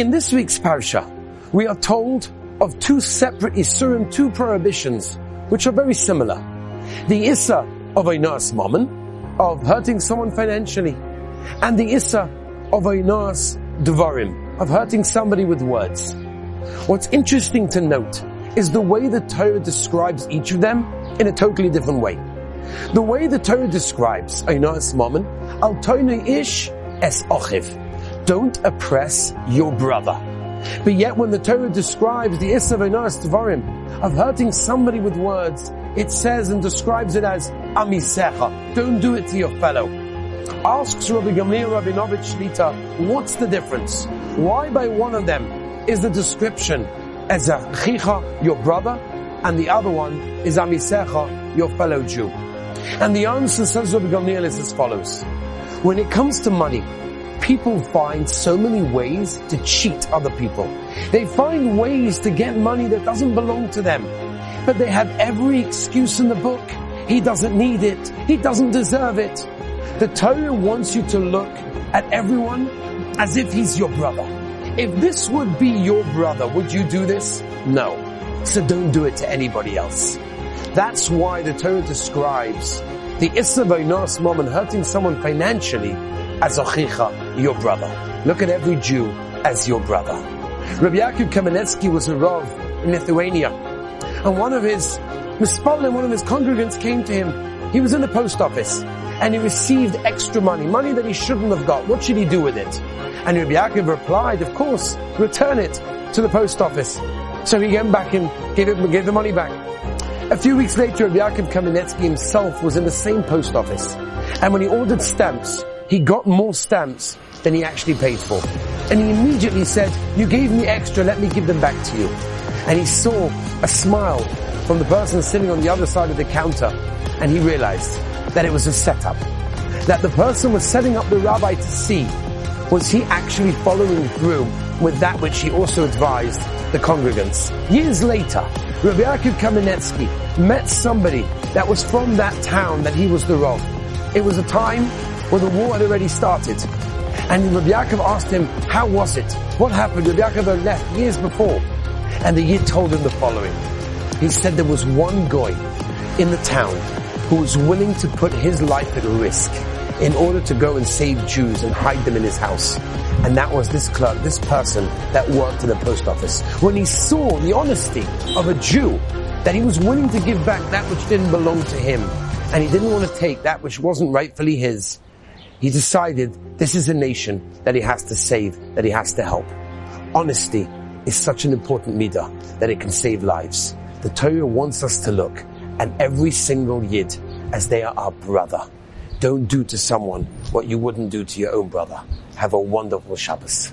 In this week's parsha, we are told of two separate Isurim, two prohibitions, which are very similar. The Issa of Einas Mammon, of hurting someone financially, and the Issa of Einas Devarim, of hurting somebody with words. What's interesting to note is the way the Torah describes each of them in a totally different way. The way the Torah describes Einas Mammon, Al Ish Es Ochiv don't oppress your brother. But yet when the Torah describes the Issa Tvarim, of hurting somebody with words, it says and describes it as Amisecha. Don't do it to your fellow. Asks Rabbi Gamliel Rabinovich Shlita, what's the difference? Why by one of them is the description as a chicha, your brother, and the other one is Amisecha, your fellow Jew? And the answer, says Rabbi Gamliel, is as follows. When it comes to money, people find so many ways to cheat other people. They find ways to get money that doesn't belong to them. But they have every excuse in the book. He doesn't need it. He doesn't deserve it. The Torah wants you to look at everyone as if he's your brother. If this would be your brother, would you do this? No. So don't do it to anybody else. That's why the Torah describes the Issa Vainas Mammon hurting someone financially as your brother. Look at every Jew as your brother. Rabbi Yaakov Kamenetsky was a Rav in Lithuania. And one of his Mispalim, one of his congregants came to him. He was in the post office and he received extra money, money that he shouldn't have got. What should he do with it? And Rabbi Yaakov replied, of course, return it to the post office. So he came back and gave, it, gave the money back. A few weeks later, Rabbi Yaakov Kamenetsky himself was in the same post office. And when he ordered stamps, he got more stamps than he actually paid for. And he immediately said, you gave me extra, let me give them back to you. And he saw a smile from the person sitting on the other side of the counter and he realized that it was a setup. That the person was setting up the rabbi to see was he actually following through with that which he also advised the congregants. Years later, Rabbi Yaakov Kamenetsky met somebody that was from that town that he was the Rav. It was a time where the war had already started. And Rabbi Yaakov asked him, how was it? What happened? Rabbi Yaakov had left years before. And the Yid told him the following. He said there was one guy in the town who was willing to put his life at risk in order to go and save Jews and hide them in his house. And that was this clerk, this person that worked in the post office. When he saw the honesty of a Jew, that he was willing to give back that which didn't belong to him, and he didn't want to take that which wasn't rightfully his, he decided this is a nation that he has to save, that he has to help. Honesty is such an important midah that it can save lives. The Torah wants us to look at every single yid as they are our brother. Don't do to someone what you wouldn't do to your own brother. Have a wonderful Shabbos.